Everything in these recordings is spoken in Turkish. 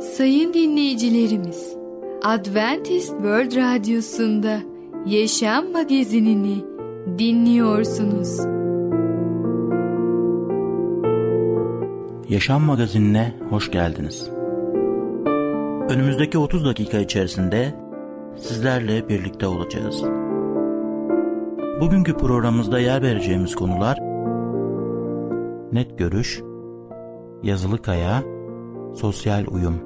Sayın dinleyicilerimiz, Adventist World Radyosu'nda Yaşam Magazinini dinliyorsunuz. Yaşam Magazinine hoş geldiniz. Önümüzdeki 30 dakika içerisinde sizlerle birlikte olacağız. Bugünkü programımızda yer vereceğimiz konular net görüş, yazılı kaya, sosyal uyum.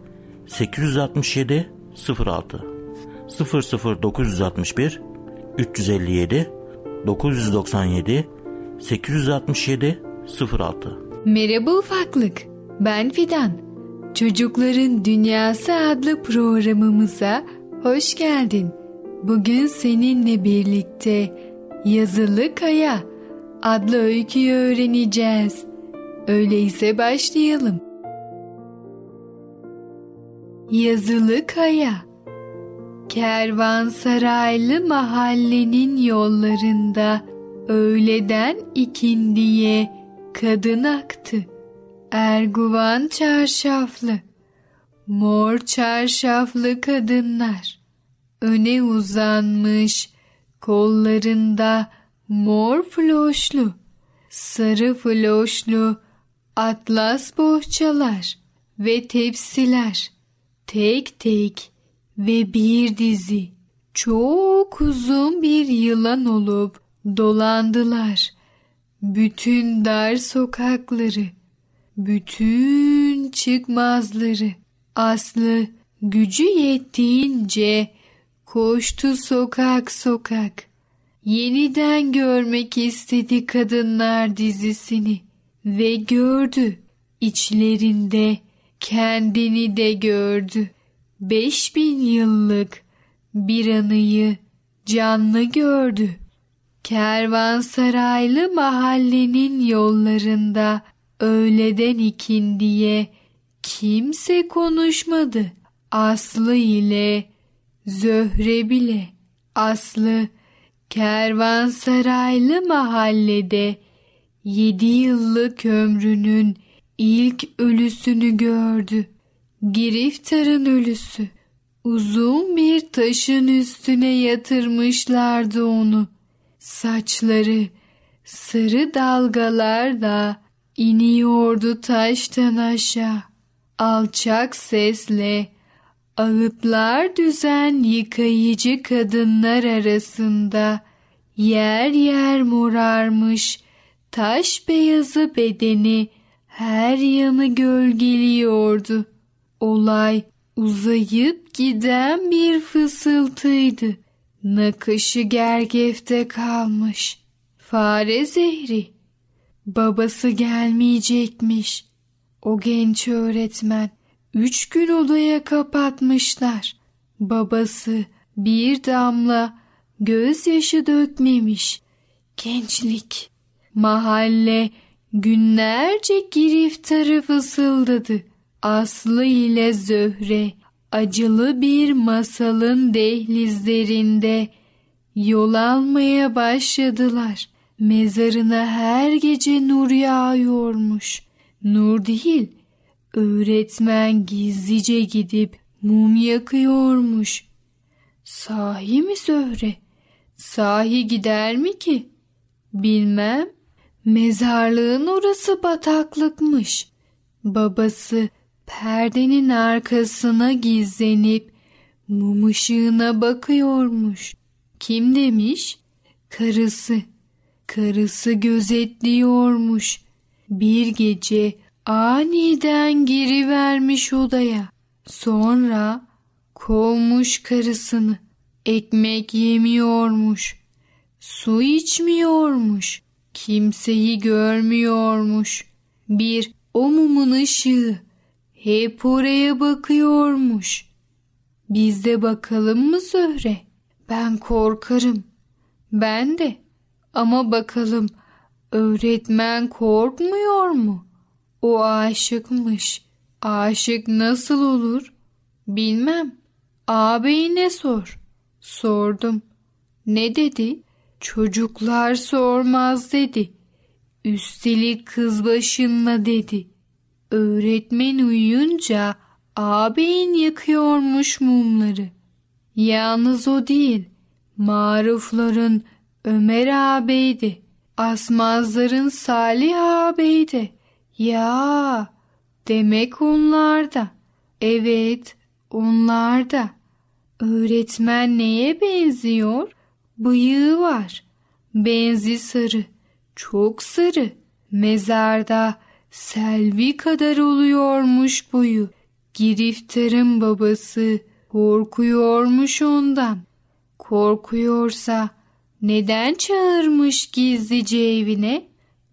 867 06 00961 357 997 867 06 Merhaba ufaklık, ben Fidan. Çocukların Dünyası adlı programımıza hoş geldin. Bugün seninle birlikte Yazılı Kaya adlı öyküyü öğreneceğiz. Öyleyse başlayalım. Yazılı Kaya Kervansaraylı mahallenin yollarında öğleden ikindiye kadın aktı. Erguvan çarşaflı, mor çarşaflı kadınlar. Öne uzanmış, kollarında mor floşlu, sarı floşlu, atlas bohçalar ve tepsiler. Tek tek ve bir dizi çok uzun bir yılan olup dolandılar. Bütün dar sokakları, bütün çıkmazları. Aslı gücü yettiğince koştu sokak sokak. Yeniden görmek istedi kadınlar dizisini ve gördü. İçlerinde kendini de gördü. Beş bin yıllık bir anıyı canlı gördü. Kervansaraylı mahallenin yollarında öğleden ikindiye kimse konuşmadı. Aslı ile Zöhre bile. Aslı kervansaraylı mahallede yedi yıllık ömrünün ilk ölüsünü gördü. Giriftar'ın ölüsü. Uzun bir taşın üstüne yatırmışlardı onu. Saçları sarı dalgalarla iniyordu taştan aşağı. Alçak sesle ağıtlar düzen yıkayıcı kadınlar arasında yer yer morarmış taş beyazı bedeni her yanı gölgeliyordu. Olay uzayıp giden bir fısıltıydı. Nakışı gergefte kalmış. Fare zehri. Babası gelmeyecekmiş. O genç öğretmen üç gün odaya kapatmışlar. Babası bir damla gözyaşı dökmemiş. Gençlik. Mahalle günlerce giriftarı fısıldadı. Aslı ile Zöhre acılı bir masalın dehlizlerinde yol almaya başladılar. Mezarına her gece nur yağıyormuş. Nur değil, öğretmen gizlice gidip mum yakıyormuş. Sahi mi Zöhre? Sahi gider mi ki? Bilmem. Mezarlığın orası bataklıkmış. Babası perdenin arkasına gizlenip mum ışığına bakıyormuş. Kim demiş? Karısı. Karısı gözetliyormuş. Bir gece aniden geri vermiş odaya. Sonra kovmuş karısını. ekmek yemiyormuş, su içmiyormuş, kimseyi görmüyormuş. Bir o mumun ışığı hep oraya bakıyormuş. Biz de bakalım mı Zöhre? Ben korkarım. Ben de. Ama bakalım öğretmen korkmuyor mu? O aşıkmış. Aşık nasıl olur? Bilmem. Ağabeyine sor. Sordum. Ne dedi? Çocuklar sormaz dedi. Üstelik kız başınla dedi. Öğretmen uyuyunca ağabeyin yakıyormuş mumları. Yalnız o değil, marufların Ömer ağabeydi. Asmazların Salih ağabeydi. Ya demek onlar da. Evet onlar da. Öğretmen neye benziyor? Bıyığı var. Benzi sarı. Çok sarı. Mezarda selvi kadar oluyormuş boyu. Giriftarın babası korkuyormuş ondan. Korkuyorsa neden çağırmış gizlice evine?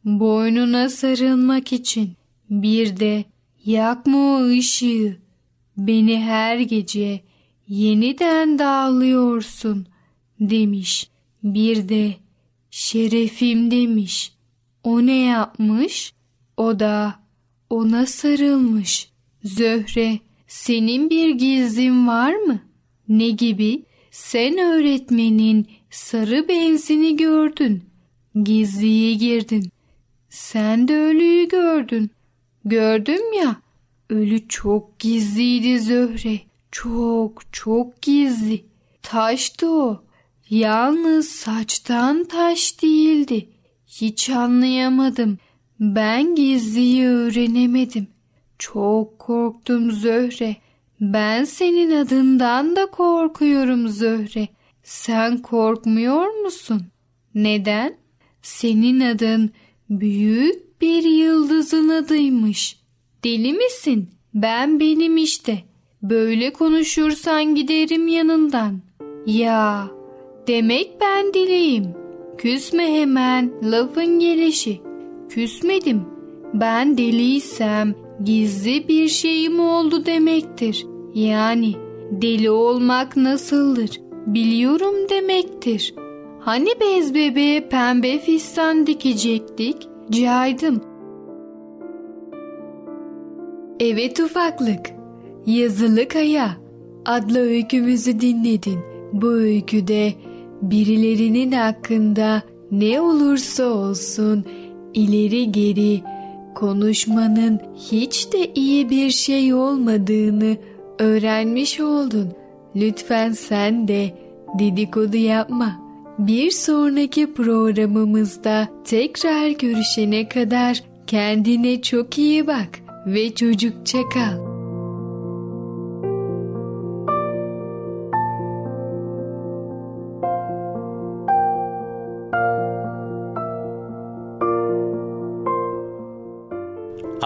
Boynuna sarılmak için. Bir de yakma o ışığı. Beni her gece yeniden dağılıyorsun demiş. Bir de şerefim demiş. O ne yapmış? O da ona sarılmış. Zöhre senin bir gizlin var mı? Ne gibi? Sen öğretmenin sarı benzini gördün. Gizliye girdin. Sen de ölüyü gördün. Gördüm ya. Ölü çok gizliydi Zöhre. Çok çok gizli. Taştı o. Yalnız saçtan taş değildi. Hiç anlayamadım. Ben gizliyi öğrenemedim. Çok korktum Zöhre. Ben senin adından da korkuyorum Zöhre. Sen korkmuyor musun? Neden? Senin adın büyük bir yıldızın adıymış. Deli misin? Ben benim işte. Böyle konuşursan giderim yanından. Ya, demek ben dileyim. Küsme hemen lafın gelişi. Küsmedim. Ben deliysem gizli bir şeyim oldu demektir. Yani deli olmak nasıldır? Biliyorum demektir. Hani bez bebeğe pembe fistan dikecektik? Caydım. Evet ufaklık. Yazılı Kaya adlı öykümüzü dinledin. Bu öyküde birilerinin hakkında ne olursa olsun ileri geri konuşmanın hiç de iyi bir şey olmadığını öğrenmiş oldun. Lütfen sen de dedikodu yapma. Bir sonraki programımızda tekrar görüşene kadar kendine çok iyi bak ve çocukça kal.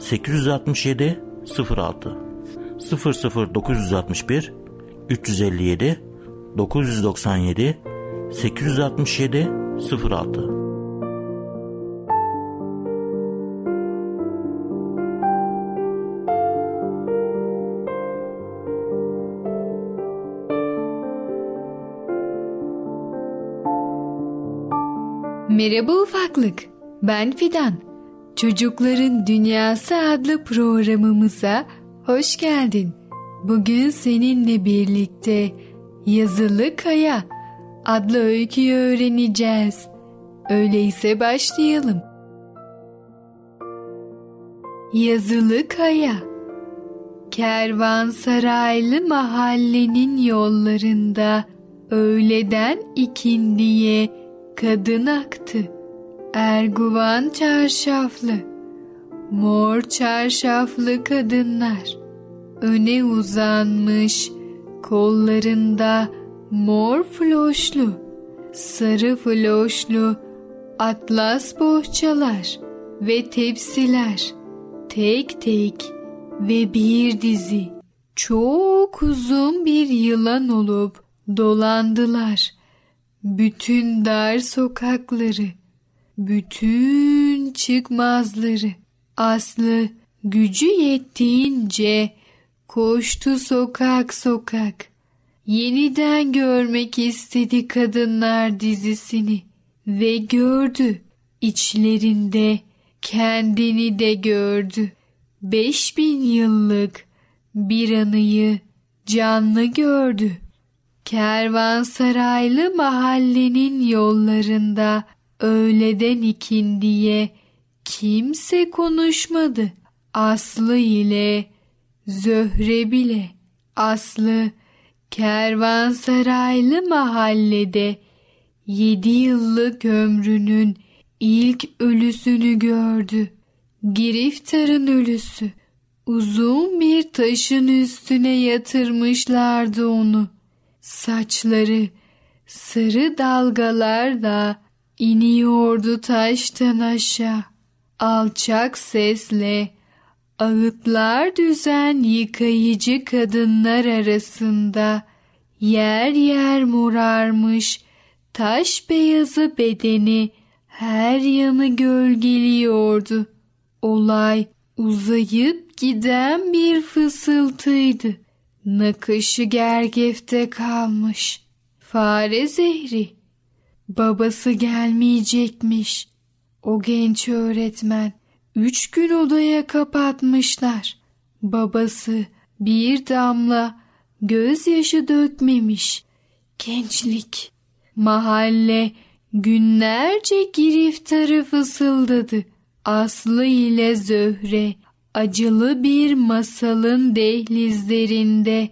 867 06 00 961 357 997 867 06 Merhaba ufaklık. Ben Fidan. Çocukların Dünyası adlı programımıza hoş geldin. Bugün seninle birlikte Yazılı Kaya adlı öyküyü öğreneceğiz. Öyleyse başlayalım. Yazılı Kaya Kervansaraylı mahallenin yollarında Öğleden ikindiye kadın aktı. Erguvan çarşaflı, mor çarşaflı kadınlar. Öne uzanmış, kollarında mor floşlu, sarı floşlu atlas bohçalar ve tepsiler tek tek ve bir dizi çok uzun bir yılan olup dolandılar. Bütün dar sokakları, bütün çıkmazları. Aslı gücü yettiğince koştu sokak sokak. Yeniden görmek istedi kadınlar dizisini ve gördü. İçlerinde kendini de gördü. Beş bin yıllık bir anıyı canlı gördü. Kervansaraylı mahallenin yollarında öğleden ikindiye kimse konuşmadı. Aslı ile Zöhre bile. Aslı kervansaraylı mahallede yedi yıllık ömrünün ilk ölüsünü gördü. Giriftar'ın ölüsü. Uzun bir taşın üstüne yatırmışlardı onu. Saçları sarı dalgalarla iniyordu taştan aşağı. Alçak sesle ağıtlar düzen yıkayıcı kadınlar arasında yer yer morarmış taş beyazı bedeni her yanı gölgeliyordu. Olay uzayıp giden bir fısıltıydı. Nakışı gergefte kalmış. Fare zehri. Babası gelmeyecekmiş. O genç öğretmen üç gün odaya kapatmışlar. Babası bir damla gözyaşı dökmemiş. Gençlik. Mahalle günlerce giriftarı fısıldadı. Aslı ile Zöhre acılı bir masalın dehlizlerinde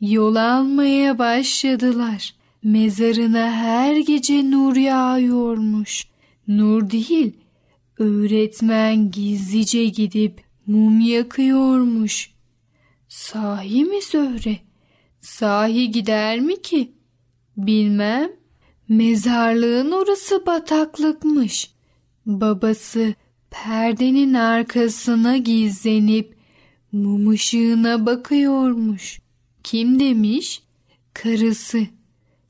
yol almaya başladılar. Mezarına her gece nur yağıyormuş. Nur değil, öğretmen gizlice gidip mum yakıyormuş. Sahi mi Zöhre? Sahi gider mi ki? Bilmem. Mezarlığın orası bataklıkmış. Babası perdenin arkasına gizlenip mum ışığına bakıyormuş. Kim demiş? Karısı.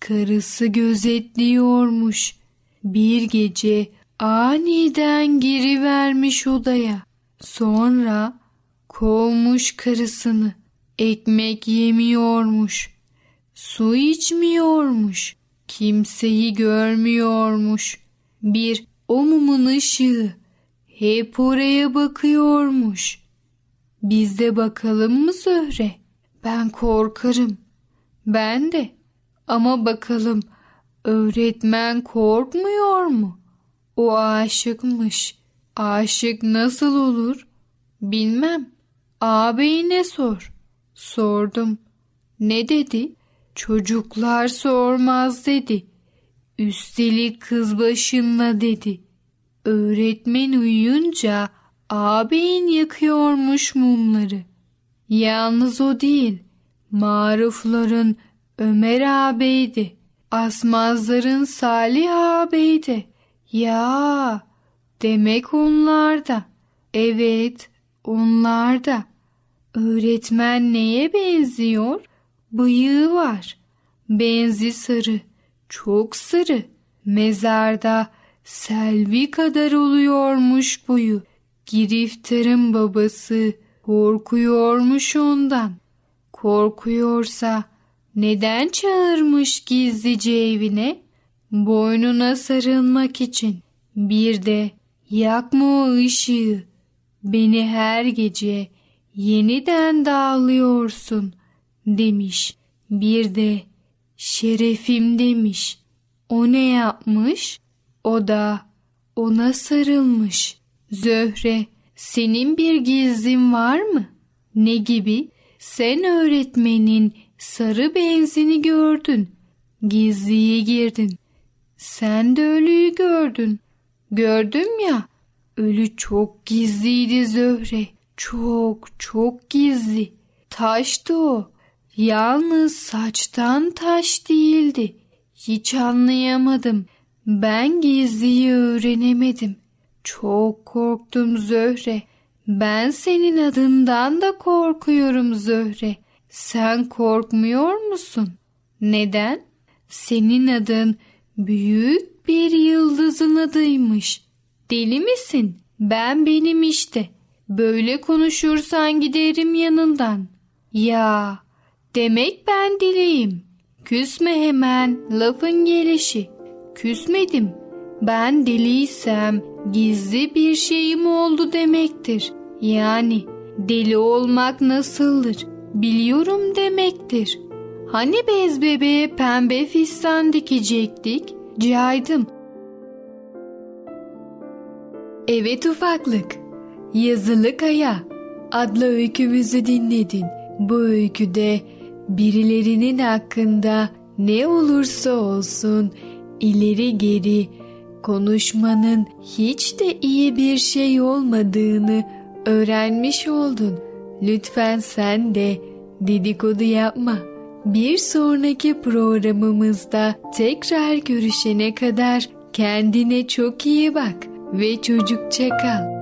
Karısı gözetliyormuş. Bir gece aniden girivermiş odaya. Sonra kovmuş karısını. Ekmek yemiyormuş. Su içmiyormuş. Kimseyi görmüyormuş. Bir o mumun ışığı hep oraya bakıyormuş. Biz de bakalım mı Zöhre? Ben korkarım. Ben de. Ama bakalım öğretmen korkmuyor mu? O aşıkmış. Aşık nasıl olur? Bilmem. Ağabeyine sor. Sordum. Ne dedi? Çocuklar sormaz dedi. Üstelik kız başınla dedi. Öğretmen uyuyunca ağabeyin yakıyormuş mumları. Yalnız o değil, marufların Ömer ağabeydi. Asmazların Salih ağabeydi. Ya, demek onlar da. Evet, onlar da. Öğretmen neye benziyor? Bıyığı var. Benzi sarı, çok sarı. Mezarda selvi kadar oluyormuş boyu. Giriftarın babası korkuyormuş ondan. Korkuyorsa neden çağırmış gizlice evine? Boynuna sarılmak için. Bir de yakma o ışığı. Beni her gece yeniden dağılıyorsun demiş. Bir de şerefim demiş. O ne yapmış? O da ona sarılmış. Zöhre, senin bir gizlin var mı? Ne gibi? Sen öğretmenin sarı benzini gördün. Gizliye girdin. Sen de ölüyü gördün. Gördüm ya. Ölü çok gizliydi Zöhre. Çok çok gizli. Taştı o. Yalnız saçtan taş değildi. Hiç anlayamadım. Ben gizliyi öğrenemedim. Çok korktum Zöhre. Ben senin adından da korkuyorum Zöhre. Sen korkmuyor musun? Neden? Senin adın büyük bir yıldızın adıymış. Deli misin? Ben benim işte. Böyle konuşursan giderim yanından. Ya, demek ben deliyim. Küsme hemen lafın gelişi. Küsmedim. Ben deliysem gizli bir şeyim oldu demektir. Yani deli olmak nasıldır? Biliyorum demektir. Hani bez bebeğe pembe fistan dikecektik? Caydım. Evet ufaklık. Yazılı Kaya adlı öykümüzü dinledin. Bu öyküde birilerinin hakkında ne olursa olsun ileri geri konuşmanın hiç de iyi bir şey olmadığını öğrenmiş oldun. Lütfen sen de dedikodu yapma. Bir sonraki programımızda tekrar görüşene kadar kendine çok iyi bak ve çocukça kal.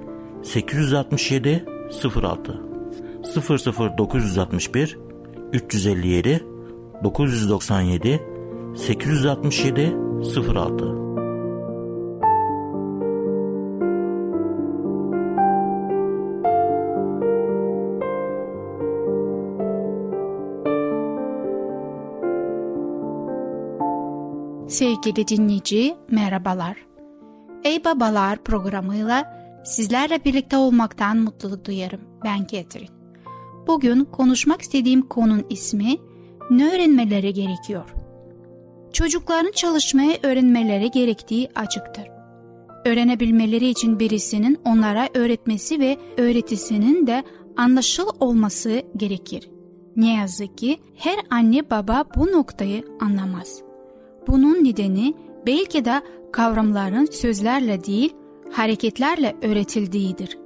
867 06 00961 357 997 867 06 Sevgili dinleyici merhabalar. Ey Babalar programıyla Sizlerle birlikte olmaktan mutluluk duyarım. Ben Ketrin. Bugün konuşmak istediğim konunun ismi ne öğrenmeleri gerekiyor? Çocukların çalışmayı öğrenmeleri gerektiği açıktır. Öğrenebilmeleri için birisinin onlara öğretmesi ve öğretisinin de anlaşıl olması gerekir. Ne yazık ki her anne baba bu noktayı anlamaz. Bunun nedeni belki de kavramların sözlerle değil hareketlerle öğretildiğidir.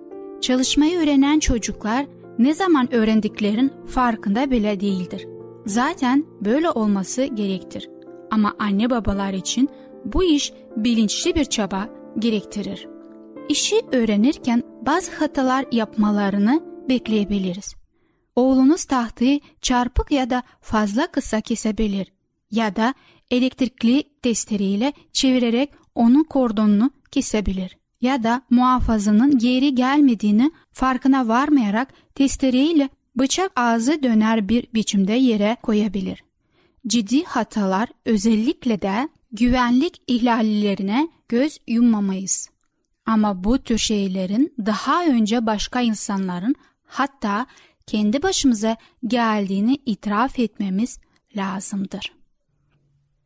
Çalışmayı öğrenen çocuklar ne zaman öğrendiklerin farkında bile değildir. Zaten böyle olması gerektir. Ama anne babalar için bu iş bilinçli bir çaba gerektirir. İşi öğrenirken bazı hatalar yapmalarını bekleyebiliriz. Oğlunuz tahtayı çarpık ya da fazla kısa kesebilir ya da elektrikli testereyle çevirerek onun kordonunu kesebilir ya da muhafazının geri gelmediğini farkına varmayarak testereyle bıçak ağzı döner bir biçimde yere koyabilir. Ciddi hatalar özellikle de güvenlik ihlallerine göz yummamayız. Ama bu tür şeylerin daha önce başka insanların hatta kendi başımıza geldiğini itiraf etmemiz lazımdır.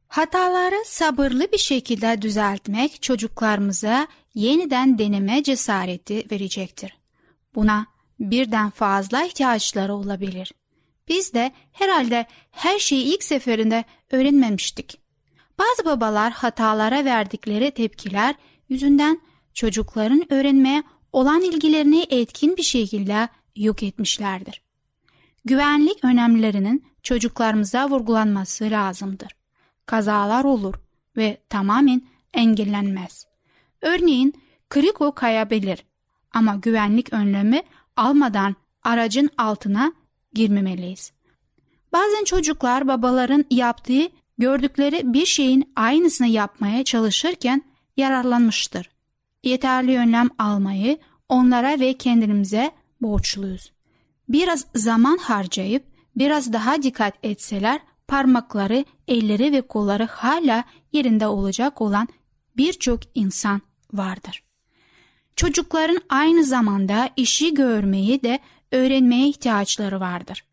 Hataları sabırlı bir şekilde düzeltmek çocuklarımıza yeniden deneme cesareti verecektir. Buna birden fazla ihtiyaçları olabilir. Biz de herhalde her şeyi ilk seferinde öğrenmemiştik. Bazı babalar hatalara verdikleri tepkiler yüzünden çocukların öğrenmeye olan ilgilerini etkin bir şekilde yok etmişlerdir. Güvenlik önemlerinin çocuklarımıza vurgulanması lazımdır kazalar olur ve tamamen engellenmez. Örneğin kriko kayabilir ama güvenlik önlemi almadan aracın altına girmemeliyiz. Bazen çocuklar babaların yaptığı, gördükleri bir şeyin aynısını yapmaya çalışırken yararlanmıştır. Yeterli önlem almayı onlara ve kendimize borçluyuz. Biraz zaman harcayıp biraz daha dikkat etseler parmakları, elleri ve kolları hala yerinde olacak olan birçok insan vardır. Çocukların aynı zamanda işi görmeyi de öğrenmeye ihtiyaçları vardır.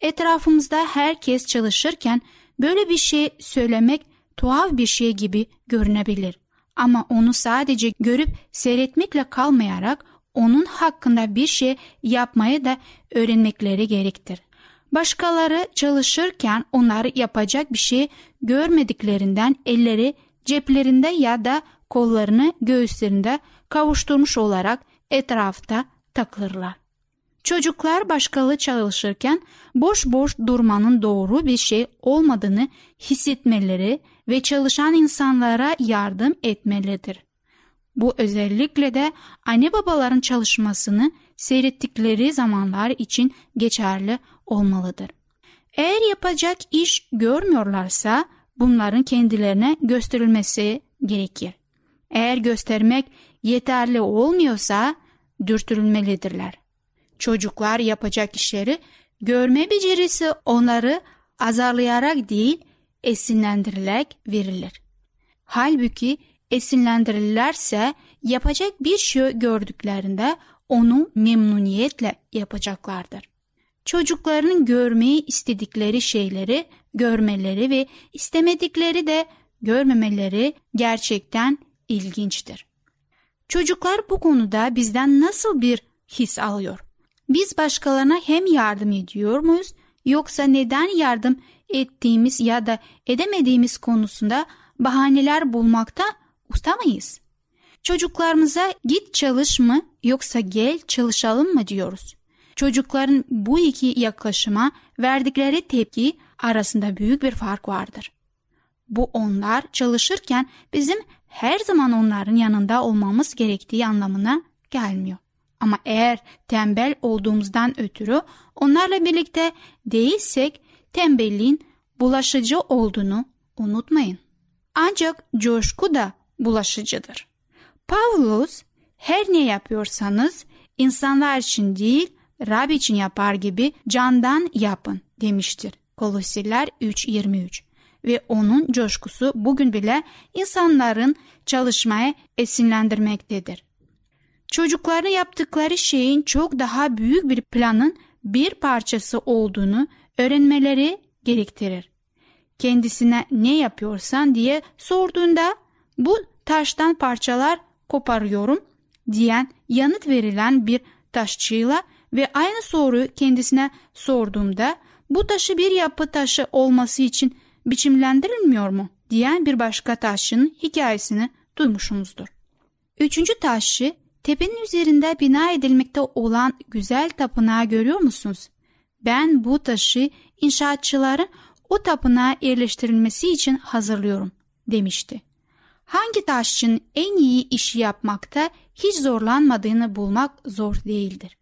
Etrafımızda herkes çalışırken böyle bir şey söylemek tuhaf bir şey gibi görünebilir. Ama onu sadece görüp seyretmekle kalmayarak onun hakkında bir şey yapmayı da öğrenmekleri gerektir. Başkaları çalışırken onlar yapacak bir şey görmediklerinden elleri ceplerinde ya da kollarını göğüslerinde kavuşturmuş olarak etrafta takılırlar. Çocuklar başkaları çalışırken boş boş durmanın doğru bir şey olmadığını hissetmeleri ve çalışan insanlara yardım etmelidir. Bu özellikle de anne babaların çalışmasını seyrettikleri zamanlar için geçerli olmalıdır. Eğer yapacak iş görmüyorlarsa bunların kendilerine gösterilmesi gerekir. Eğer göstermek yeterli olmuyorsa dürtülmelidirler. Çocuklar yapacak işleri görme becerisi onları azarlayarak değil esinlendirilerek verilir. Halbuki esinlendirirlerse yapacak bir şey gördüklerinde onu memnuniyetle yapacaklardır. Çocukların görmeyi istedikleri şeyleri görmeleri ve istemedikleri de görmemeleri gerçekten ilginçtir. Çocuklar bu konuda bizden nasıl bir his alıyor? Biz başkalarına hem yardım ediyor muyuz yoksa neden yardım ettiğimiz ya da edemediğimiz konusunda bahaneler bulmakta usta mıyız? Çocuklarımıza git çalış mı yoksa gel çalışalım mı diyoruz. Çocukların bu iki yaklaşıma verdikleri tepki arasında büyük bir fark vardır. Bu onlar çalışırken bizim her zaman onların yanında olmamız gerektiği anlamına gelmiyor. Ama eğer tembel olduğumuzdan ötürü onlarla birlikte değilsek tembelliğin bulaşıcı olduğunu unutmayın. Ancak coşku da bulaşıcıdır. Pavlus her ne yapıyorsanız insanlar için değil Rab için yapar gibi candan yapın demiştir. Kolosiler 3.23 ve onun coşkusu bugün bile insanların çalışmaya esinlendirmektedir. Çocukların yaptıkları şeyin çok daha büyük bir planın bir parçası olduğunu öğrenmeleri gerektirir. Kendisine ne yapıyorsan diye sorduğunda bu taştan parçalar koparıyorum diyen yanıt verilen bir taşçıyla ve aynı soruyu kendisine sorduğumda bu taşı bir yapı taşı olması için biçimlendirilmiyor mu diyen bir başka taşçının hikayesini duymuşumuzdur. Üçüncü taşı tepenin üzerinde bina edilmekte olan güzel tapınağı görüyor musunuz? Ben bu taşı inşaatçıların o tapınağa yerleştirilmesi için hazırlıyorum demişti. Hangi taşçının en iyi işi yapmakta hiç zorlanmadığını bulmak zor değildir.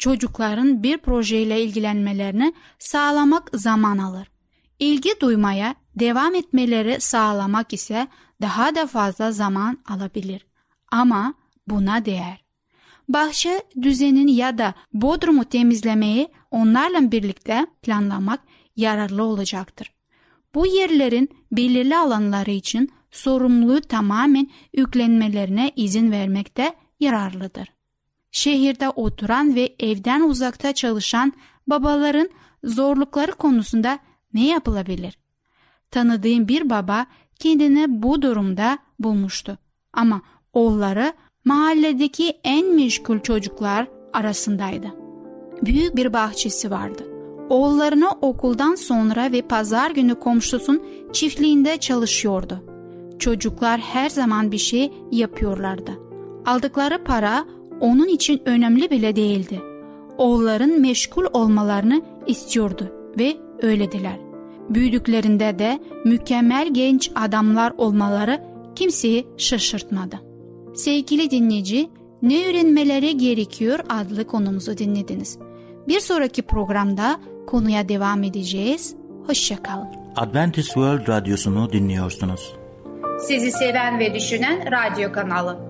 Çocukların bir projeyle ilgilenmelerini sağlamak zaman alır. İlgi duymaya devam etmeleri sağlamak ise daha da fazla zaman alabilir. Ama buna değer. Bahçe düzenin ya da bodrumu temizlemeyi onlarla birlikte planlamak yararlı olacaktır. Bu yerlerin belirli alanları için sorumluluğu tamamen yüklenmelerine izin vermekte yararlıdır. Şehirde oturan ve evden uzakta çalışan babaların zorlukları konusunda ne yapılabilir? Tanıdığım bir baba kendini bu durumda bulmuştu. Ama oğulları mahalledeki en meşgul çocuklar arasındaydı. Büyük bir bahçesi vardı. Oğullarını okuldan sonra ve pazar günü komşusun çiftliğinde çalışıyordu. Çocuklar her zaman bir şey yapıyorlardı. Aldıkları para onun için önemli bile değildi. Oğulların meşgul olmalarını istiyordu ve öylediler. Büyüdüklerinde de mükemmel genç adamlar olmaları kimseyi şaşırtmadı. Sevgili dinleyici, ne öğrenmeleri gerekiyor adlı konumuzu dinlediniz. Bir sonraki programda konuya devam edeceğiz. Hoşçakalın. Adventist World Radyosu'nu dinliyorsunuz. Sizi seven ve düşünen radyo kanalı.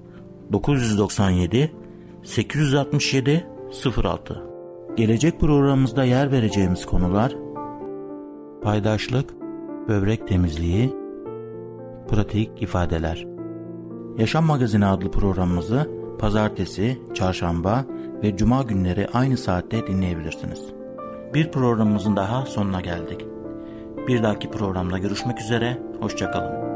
997 867 06 Gelecek programımızda yer vereceğimiz konular paydaşlık, böbrek temizliği, pratik ifadeler. Yaşam Magazini adlı programımızı pazartesi, çarşamba ve cuma günleri aynı saatte dinleyebilirsiniz. Bir programımızın daha sonuna geldik. Bir dahaki programda görüşmek üzere, hoşçakalın.